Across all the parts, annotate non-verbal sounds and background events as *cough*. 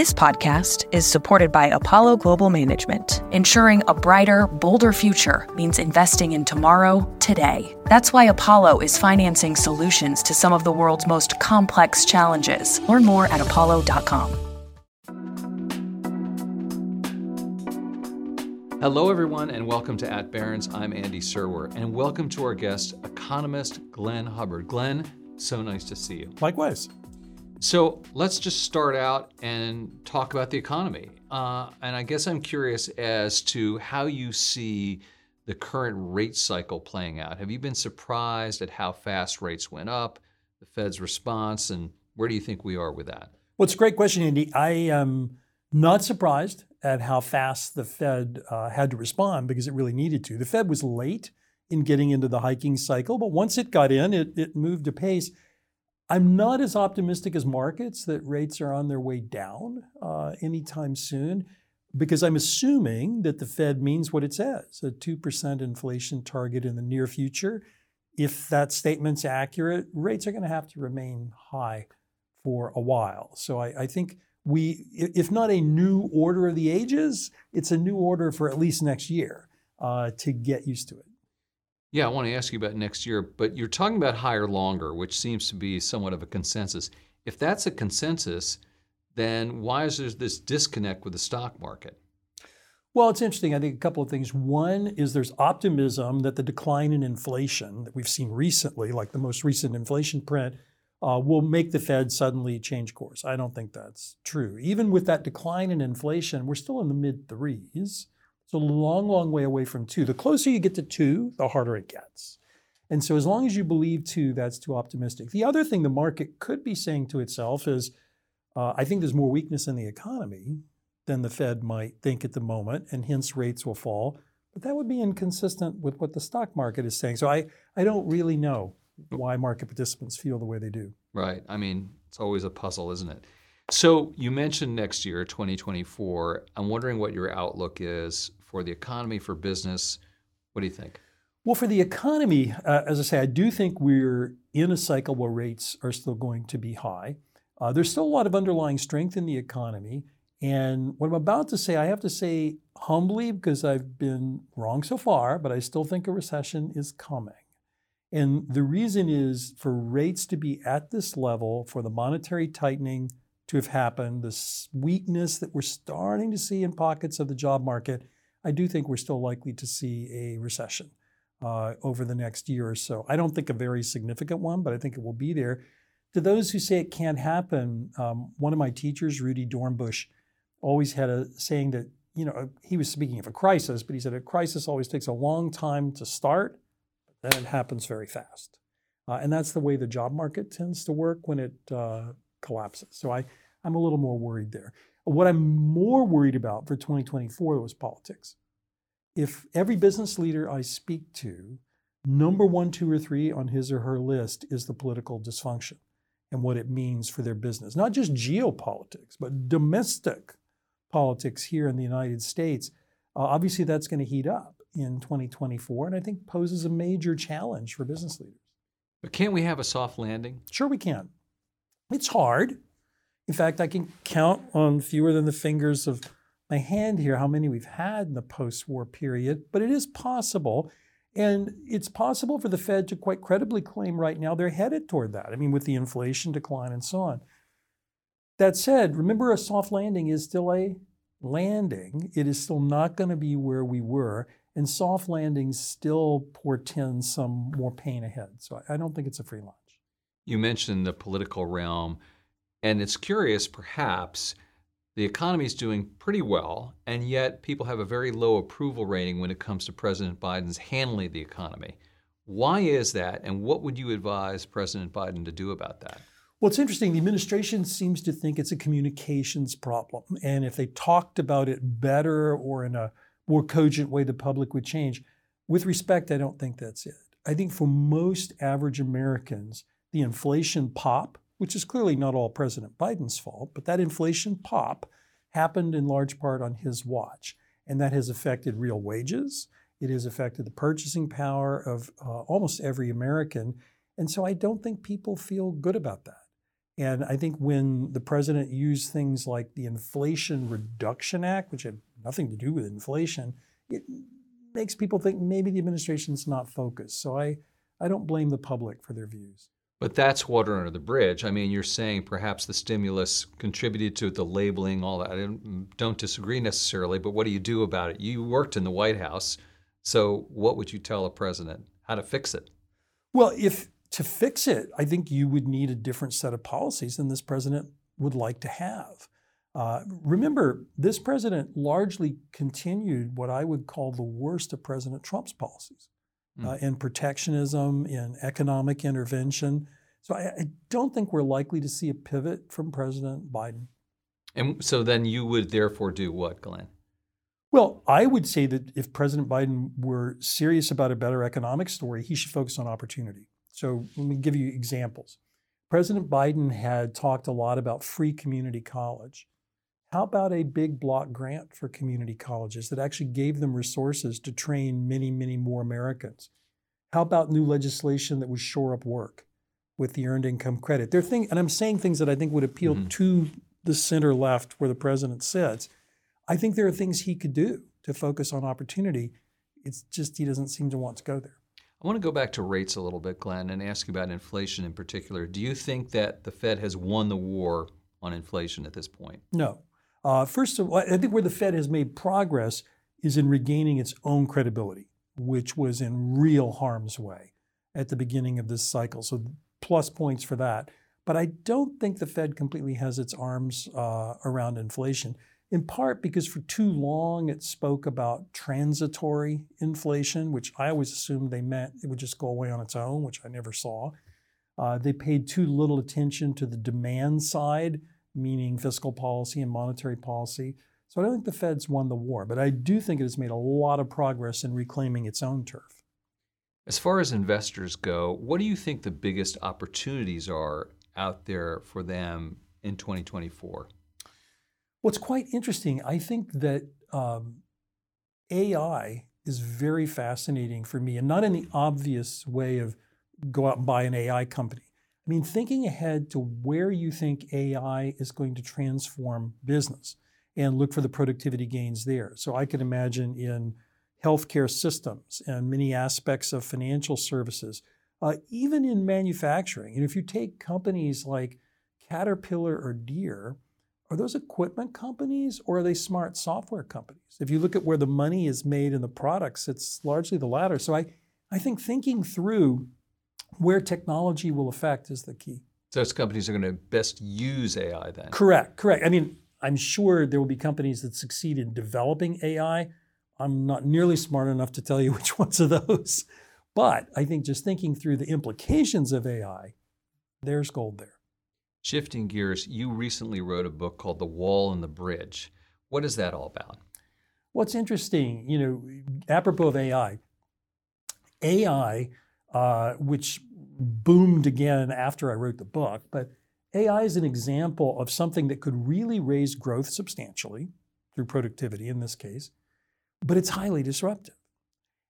This podcast is supported by Apollo Global Management, ensuring a brighter, bolder future means investing in tomorrow, today. That's why Apollo is financing solutions to some of the world's most complex challenges. Learn more at apollo.com. Hello, everyone, and welcome to At Barron's. I'm Andy Serwer, and welcome to our guest, economist Glenn Hubbard. Glenn, so nice to see you. Likewise. So let's just start out and talk about the economy. Uh, and I guess I'm curious as to how you see the current rate cycle playing out. Have you been surprised at how fast rates went up, the Fed's response, and where do you think we are with that? Well, it's a great question, Andy. I am not surprised at how fast the Fed uh, had to respond because it really needed to. The Fed was late in getting into the hiking cycle, but once it got in, it, it moved apace. I'm not as optimistic as markets that rates are on their way down uh, anytime soon because I'm assuming that the Fed means what it says a 2% inflation target in the near future. If that statement's accurate, rates are going to have to remain high for a while. So I, I think we, if not a new order of the ages, it's a new order for at least next year uh, to get used to it. Yeah, I want to ask you about next year, but you're talking about higher longer, which seems to be somewhat of a consensus. If that's a consensus, then why is there this disconnect with the stock market? Well, it's interesting. I think a couple of things. One is there's optimism that the decline in inflation that we've seen recently, like the most recent inflation print, uh, will make the Fed suddenly change course. I don't think that's true. Even with that decline in inflation, we're still in the mid threes. It's a long, long way away from two. The closer you get to two, the harder it gets. And so, as long as you believe two, that's too optimistic. The other thing the market could be saying to itself is uh, I think there's more weakness in the economy than the Fed might think at the moment, and hence rates will fall. But that would be inconsistent with what the stock market is saying. So, I, I don't really know why market participants feel the way they do. Right. I mean, it's always a puzzle, isn't it? So, you mentioned next year, 2024. I'm wondering what your outlook is for the economy, for business? What do you think? Well, for the economy, uh, as I say, I do think we're in a cycle where rates are still going to be high. Uh, there's still a lot of underlying strength in the economy. And what I'm about to say, I have to say humbly because I've been wrong so far, but I still think a recession is coming. And the reason is for rates to be at this level, for the monetary tightening to have happened, the weakness that we're starting to see in pockets of the job market I do think we're still likely to see a recession uh, over the next year or so. I don't think a very significant one, but I think it will be there. To those who say it can't happen, um, one of my teachers, Rudi Dornbusch, always had a saying that, you know, he was speaking of a crisis, but he said a crisis always takes a long time to start, but then it happens very fast. Uh, and that's the way the job market tends to work when it uh, collapses. So I, I'm a little more worried there. What I'm more worried about for 2024 was politics. If every business leader I speak to, number one, two, or three on his or her list is the political dysfunction and what it means for their business, not just geopolitics, but domestic politics here in the United States, uh, obviously that's going to heat up in 2024 and I think poses a major challenge for business leaders. But can't we have a soft landing? Sure, we can. It's hard. In fact, I can count on fewer than the fingers of my hand here how many we've had in the post war period, but it is possible. And it's possible for the Fed to quite credibly claim right now they're headed toward that. I mean, with the inflation decline and so on. That said, remember a soft landing is still a landing. It is still not going to be where we were. And soft landings still portend some more pain ahead. So I don't think it's a free lunch. You mentioned the political realm. And it's curious, perhaps, the economy is doing pretty well, and yet people have a very low approval rating when it comes to President Biden's handling of the economy. Why is that, and what would you advise President Biden to do about that? Well, it's interesting. The administration seems to think it's a communications problem. And if they talked about it better or in a more cogent way, the public would change. With respect, I don't think that's it. I think for most average Americans, the inflation pop which is clearly not all President Biden's fault, but that inflation pop happened in large part on his watch. And that has affected real wages. It has affected the purchasing power of uh, almost every American. And so I don't think people feel good about that. And I think when the president used things like the Inflation Reduction Act, which had nothing to do with inflation, it makes people think maybe the administration's not focused. So I, I don't blame the public for their views. But that's water under the bridge. I mean, you're saying perhaps the stimulus contributed to the labeling, all that. I don't disagree necessarily, but what do you do about it? You worked in the White House, so what would you tell a president? How to fix it? Well, if to fix it, I think you would need a different set of policies than this president would like to have. Uh, remember, this president largely continued what I would call the worst of President Trump's policies mm. uh, in protectionism, in economic intervention. So I, I, don't think we're likely to see a pivot from President Biden. And so then you would therefore do what, Glenn? Well, I would say that if President Biden were serious about a better economic story, he should focus on opportunity. So let me give you examples. President Biden had talked a lot about free community college. How about a big block grant for community colleges that actually gave them resources to train many, many more Americans? How about new legislation that would shore up work with the earned income credit? There are things, and I'm saying things that I think would appeal mm-hmm. to the center left where the president sits. I think there are things he could do to focus on opportunity. It's just he doesn't seem to want to go there. I want to go back to rates a little bit, Glenn, and ask you about inflation in particular. Do you think that the Fed has won the war on inflation at this point? No. Uh, first of all, I think where the Fed has made progress is in regaining its own credibility, which was in real harm's way at the beginning of this cycle. So, plus points for that. But I don't think the Fed completely has its arms uh, around inflation in part because for too long it spoke about transitory inflation, which I always assumed they meant it would just go away on its own, which I never saw. Uh, they paid too little attention to the demand side, meaning fiscal policy and monetary policy. So I don't think the Fed's won the war, but I do think it has made a lot of progress in reclaiming its own turf. As far as investors go, what do you think the biggest opportunities are out there for them in 2024? What's quite interesting, I think that um, AI is very fascinating for me, and not in the obvious way of go out and buy an AI company. I mean, thinking ahead to where you think AI is going to transform business and look for the productivity gains there. So I could imagine in healthcare systems and many aspects of financial services, uh, even in manufacturing. And if you take companies like Caterpillar or Deere, are those equipment companies or are they smart software companies? If you look at where the money is made in the products, it's largely the latter. So I, I think thinking through where technology will affect is the key. So those companies are going to best use AI then? Correct, correct. I mean, I'm sure there will be companies that succeed in developing AI. I'm not nearly smart enough to tell you *laughs* which ones of those. But I think just thinking through the implications of AI, there's gold there. Shifting gears, you recently wrote a book called The Wall and the Bridge. What is that all about? What's interesting, you know, apropos of AI, AI, uh, which boomed again after I wrote the book, but AI is an example of something that could really raise growth substantially through productivity in this case, but it's highly disruptive.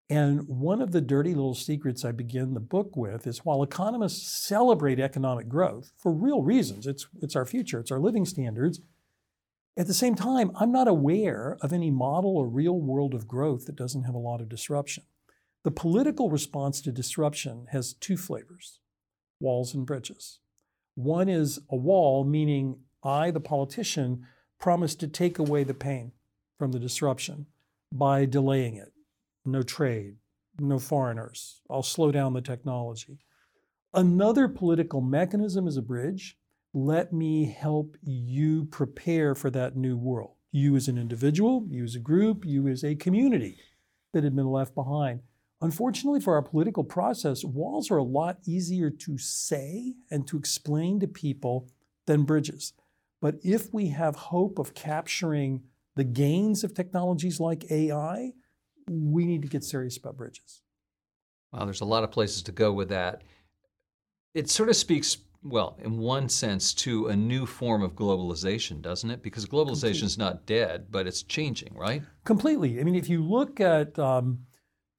And one of the dirty little secrets I begin the book with is while economists celebrate economic growth for real reasons, it's, it's our future, it's our living standards, at the same time, I'm not aware of any model or real world of growth that doesn't have a lot of disruption. The political response to disruption has two flavors walls and bridges. One is a wall, meaning I, the politician, promise to take away the pain from the disruption by delaying it no trade, no foreigners. I'll slow down the technology. Another political mechanism is a bridge. Let me help you prepare for that new world. You as an individual, you as a group, you as a community that had been left behind. Unfortunately, for our political process, walls are a lot easier to say and to explain to people than bridges. But if we have hope of capturing the gains of technologies like AI, we need to get serious about bridges. Wow, there's a lot of places to go with that. It sort of speaks, well, in one sense, to a new form of globalization, doesn't it? Because globalization is not dead, but it's changing, right? Completely. I mean, if you look at um,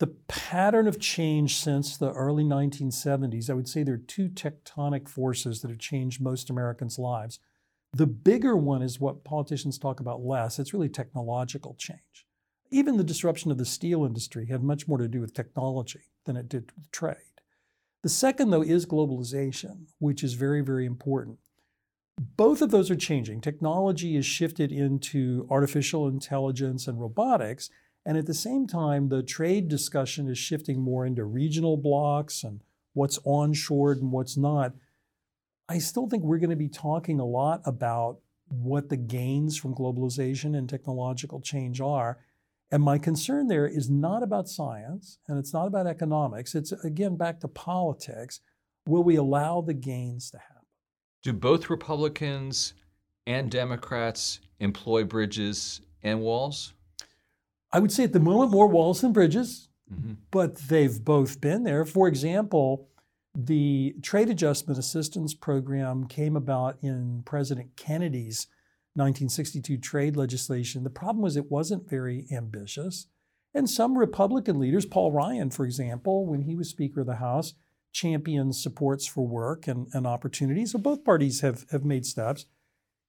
the pattern of change since the early 1970s, I would say there are two tectonic forces that have changed most Americans' lives. The bigger one is what politicians talk about less. It's really technological change. Even the disruption of the steel industry had much more to do with technology than it did with trade. The second, though, is globalization, which is very, very important. Both of those are changing. Technology is shifted into artificial intelligence and robotics. And at the same time, the trade discussion is shifting more into regional blocks and what's onshored and what's not. I still think we're going to be talking a lot about what the gains from globalization and technological change are. And my concern there is not about science and it's not about economics. It's again back to politics. Will we allow the gains to happen? Do both Republicans and Democrats employ bridges and walls? I would say at the moment more walls than bridges, mm-hmm. but they've both been there. For example, the Trade Adjustment Assistance Program came about in President Kennedy's 1962 trade legislation. The problem was it wasn't very ambitious. And some Republican leaders, Paul Ryan, for example, when he was Speaker of the House, championed supports for work and, and opportunities. So both parties have, have made steps.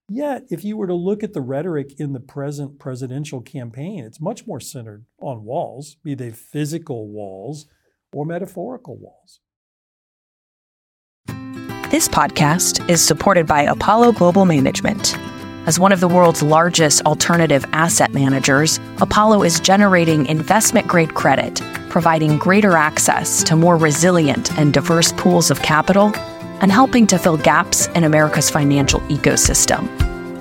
Yet, if you were to look at the rhetoric in the present presidential campaign, it's much more centered on walls, be they physical walls or metaphorical walls. This podcast is supported by Apollo Global Management. As one of the world's largest alternative asset managers, Apollo is generating investment grade credit, providing greater access to more resilient and diverse pools of capital and helping to fill gaps in America's financial ecosystem.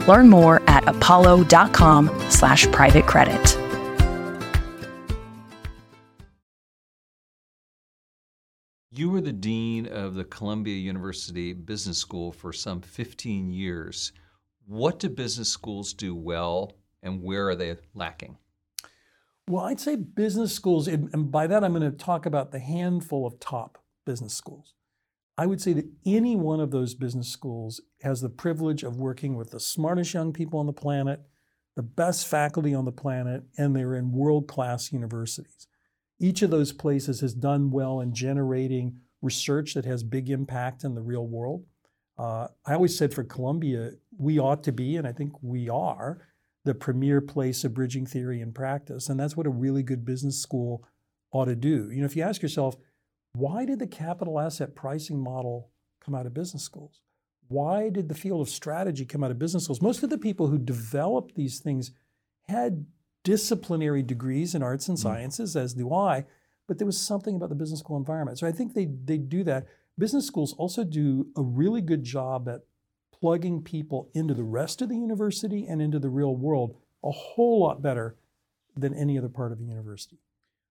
Learn more at apollo.com/slash private credit. You were the dean of the Columbia University Business School for some 15 years. What do business schools do well, and where are they lacking? Well, I'd say business schools, and by that I'm going to talk about the handful of top business schools. I would say that any one of those business schools has the privilege of working with the smartest young people on the planet, the best faculty on the planet, and they're in world class universities. Each of those places has done well in generating research that has big impact in the real world. Uh, I always said for Columbia, we ought to be, and I think we are, the premier place of bridging theory and practice. And that's what a really good business school ought to do. You know, if you ask yourself, why did the capital asset pricing model come out of business schools? Why did the field of strategy come out of business schools? Most of the people who developed these things had disciplinary degrees in arts and mm. sciences, as do I, but there was something about the business school environment. So I think they, they do that. Business schools also do a really good job at plugging people into the rest of the university and into the real world a whole lot better than any other part of the university.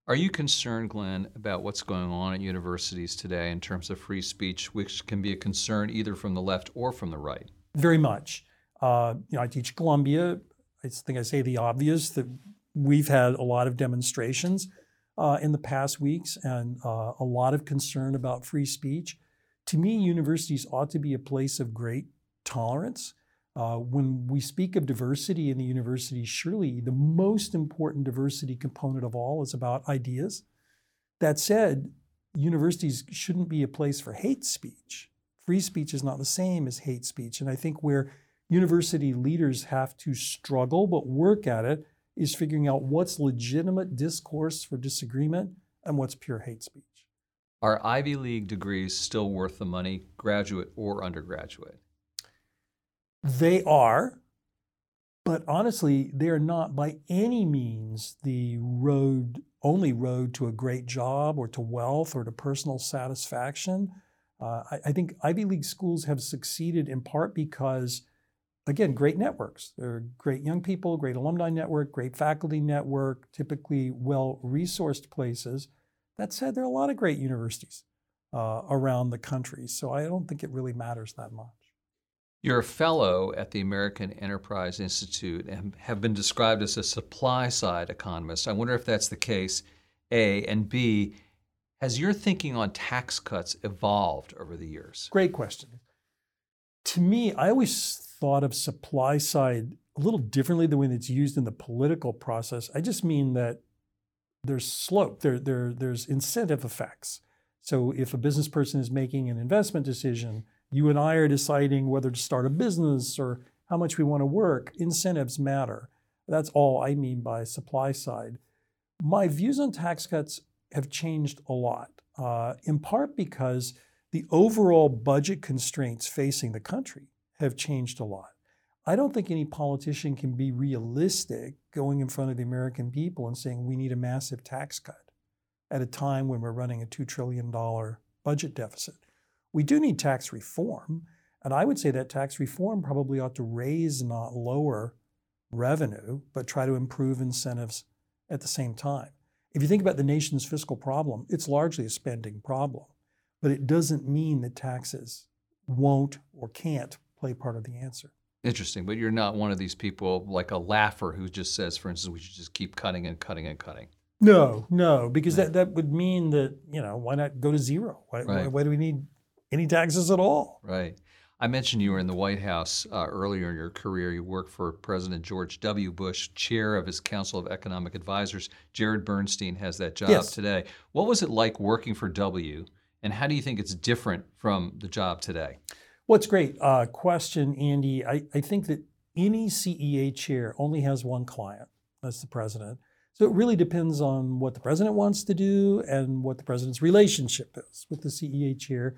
Are you concerned, Glenn, about what's going on at universities today in terms of free speech, which can be a concern either from the left or from the right? Very much. Uh, you know, I teach Columbia. I think I say the obvious that we've had a lot of demonstrations uh, in the past weeks and uh, a lot of concern about free speech. To me, universities ought to be a place of great tolerance uh, when we speak of diversity in the university, surely the most important diversity component of all is about ideas. That said, universities shouldn't be a place for hate speech. Free speech is not the same as hate speech. And I think where university leaders have to struggle but work at it is figuring out what's legitimate discourse for disagreement and what's pure hate speech. Are Ivy League degrees still worth the money, graduate or undergraduate? They are, but honestly, they are not by any means the road, only road to a great job or to wealth or to personal satisfaction. Uh, I, I, think Ivy League schools have succeeded in part because, again, great networks. They're great young people, great alumni network, great faculty network, typically well resourced places. That said, there are a lot of great universities uh, around the country, so I don't think it really matters that much. You're a fellow at the American Enterprise Institute and have been described as a supply side economist. I wonder if that's the case, A. And B, has your thinking on tax cuts evolved over the years? Great question. To me, I always thought of supply side a little differently than when it's used in the political process. I just mean that there's slope, there, there, there's incentive effects. So if a business person is making an investment decision, you and I are deciding whether to start a business or how much we want to work. Incentives matter. That's all I mean by supply side. My views on tax cuts have changed a lot, uh, in part because the overall budget constraints facing the country have changed a lot. I don't think any politician can be realistic going in front of the American people and saying we need a massive tax cut at a time when we're running a $2 trillion budget deficit. We do need tax reform. And I would say that tax reform probably ought to raise, not lower, revenue, but try to improve incentives at the same time. If you think about the nation's fiscal problem, it's largely a spending problem, but it doesn't mean that taxes won't or can't play part of the answer. Interesting, but you're not one of these people like a Laffer who just says, for instance, we should just keep cutting and cutting and cutting. No, no, because that, that would mean that, you know, why not go to zero? Why, Right. why, why do we need any taxes at all? Right. I mentioned you were in the White House uh, earlier in your career. You worked for President George W. Bush, chair of his Council of Economic Advisors. Jared Bernstein has that job Yes. today. What was it like working for W, and how do you think it's different from the job today? What's great uh, question, Andy. I, I think that any CEA chair only has one client. That's the president. So it really depends on what the president wants to do and what the president's relationship is with the CEA chair.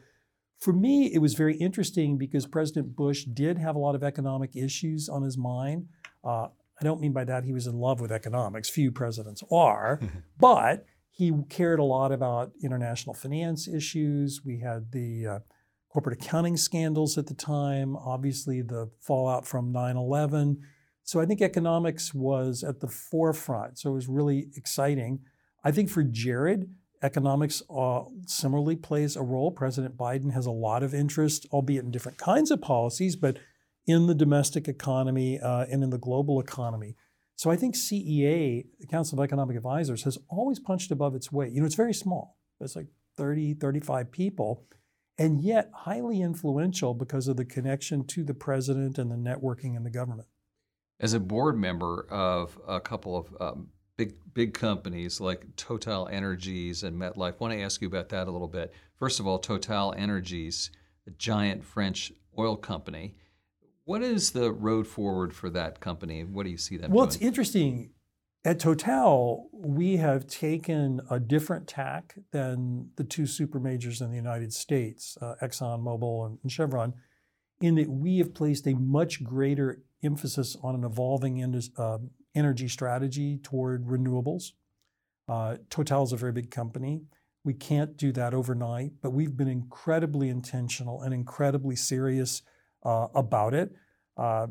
For me, it was very interesting because President Bush did have a lot of economic issues on his mind. Uh, I don't mean by that he was in love with economics. Few presidents are, *laughs* but he cared a lot about international finance issues. We had the uh, corporate accounting scandals at the time, obviously, the fallout from 9 11. So I think economics was at the forefront. So it was really exciting. I think for Jared, economics uh, similarly plays a role. President Biden has a lot of interest, albeit in different kinds of policies, but in the domestic economy uh, and in the global economy. So I think CEA, the Council of Economic Advisors, has always punched above its weight. You know, it's very small. It's like 30, 35 people, and yet highly influential because of the connection to the president and the networking in the government. As a board member of a couple of um, big big companies like Total Energies and MetLife, I want to ask you about that a little bit. First of all, Total Energies, a giant French oil company. What is the road forward for that company? What do you see them Well, doing? it's interesting. At Total, we have taken a different tack than the two super majors in the United States, uh, ExxonMobil and, and Chevron, in that we have placed a much greater emphasis on an evolving indus- uh, energy strategy toward renewables. Uh, Total is a very big company. We can't do that overnight, but we've been incredibly intentional and incredibly serious uh, about it. Uh,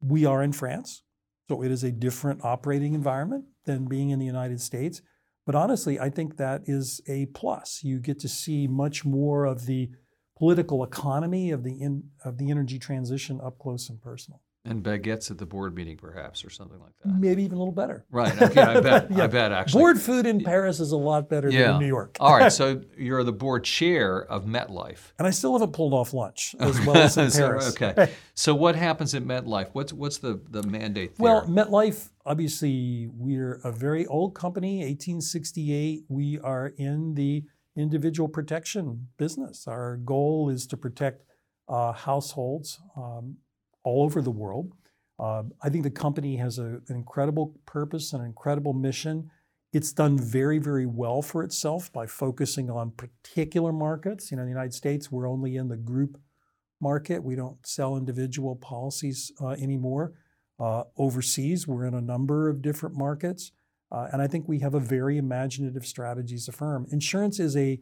we are in France. So it is a different operating environment than being in the United States. But honestly, I think that is a plus. You get to see much more of the political economy of the in, of the energy transition up close and personal. And baguettes at the board meeting, perhaps, or something like that. Maybe even a little better. Right. Okay. I bet. *laughs* Yeah. I bet. Actually. Board food in Paris is a lot better than in New York. All right. So *laughs* you're the board chair of MetLife. And I still haven't pulled off lunch *laughs* as well as in So, Paris. okay. So what happens at MetLife? What's what's the the mandate there? Well, MetLife, obviously, we're a very old company, 1868. We are in the individual protection business. Our goal is to protect uh, households um, all over the world. Uh, I think the company has a, an incredible purpose and an incredible mission. It's done very, very well for itself by focusing on particular markets. You know, in the United States, we're only in the group market. We don't sell individual policies uh, anymore. Uh, overseas, we're in a number of different markets. Uh, and I think we have a very imaginative strategy as a firm. Insurance is a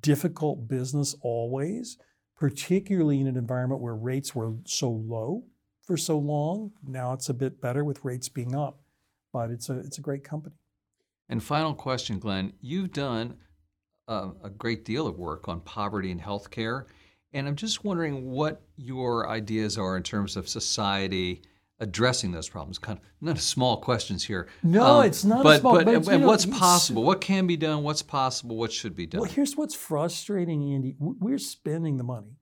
difficult business always, particularly in an environment where rates were so low for so long. Now it's a bit better with rates being up, but it's a, it's a great company. And final question, Glenn. You've done uh, a great deal of work on poverty and healthcare, and I'm just wondering what your ideas are in terms of society addressing those problems. Kind of not small questions here. No, um, it's not a But small- but, but and know, what's possible? What can be done? What's possible? What should be done? Well, here's what's frustrating, Andy. We're spending the money.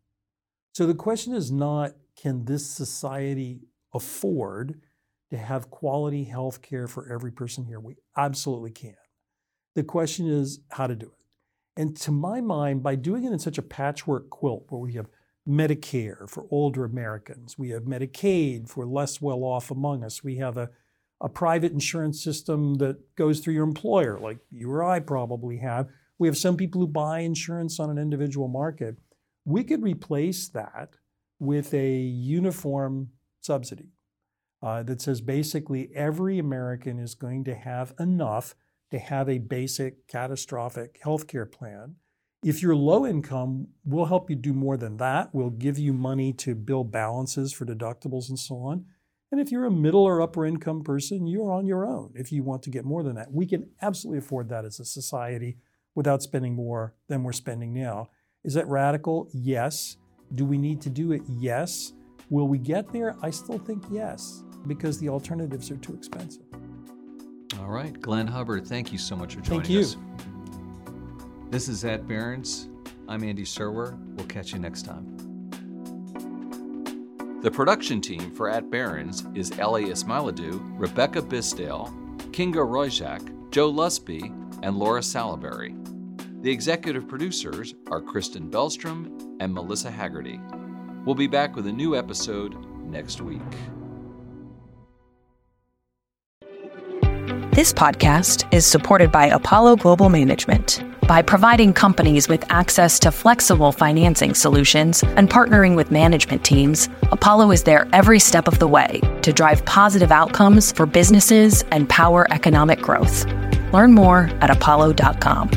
So the question is not can this society afford to have quality health care for every person here? We absolutely can. The question is how to do it. And to my mind, by doing it in such a patchwork quilt where we have Medicare for older Americans, we have Medicaid for less well off among us, we have a, a private insurance system that goes through your employer, like you or I probably have. We have some people who buy insurance on an individual market. We could replace that with a uniform subsidy uh, that says basically every American is going to have enough to have a basic catastrophic health care plan. If you're low income, we'll help you do more than that. We'll give you money to build balances for deductibles and so on. And if you're a middle or upper income person, you're on your own if you want to get more than that. We can absolutely afford that as a society without spending more than we're spending now. Is that radical? Yes. Do we need to do it? Yes. Will we get there? I still think yes, because the alternatives are too expensive. All right. Glenn Hubbard, thank you so much for joining us. thank you. us. This is at Barron's. I'm Andy Serwer. We'll catch you next time. The production team for At Barron's is Ellie Ismailidou, Rebecca Bisdale, Kinga Royjak, Joe Lusby, and Laura Salaberry. The executive producers are Kristen Bellstrom and Melissa Haggerty. We'll be back with a new episode next week. This podcast is supported by Apollo Global Management. By providing companies with access to flexible financing solutions and partnering with management teams, Apollo is there every step of the way to drive positive outcomes for businesses and power economic growth. Learn more at apollo.com.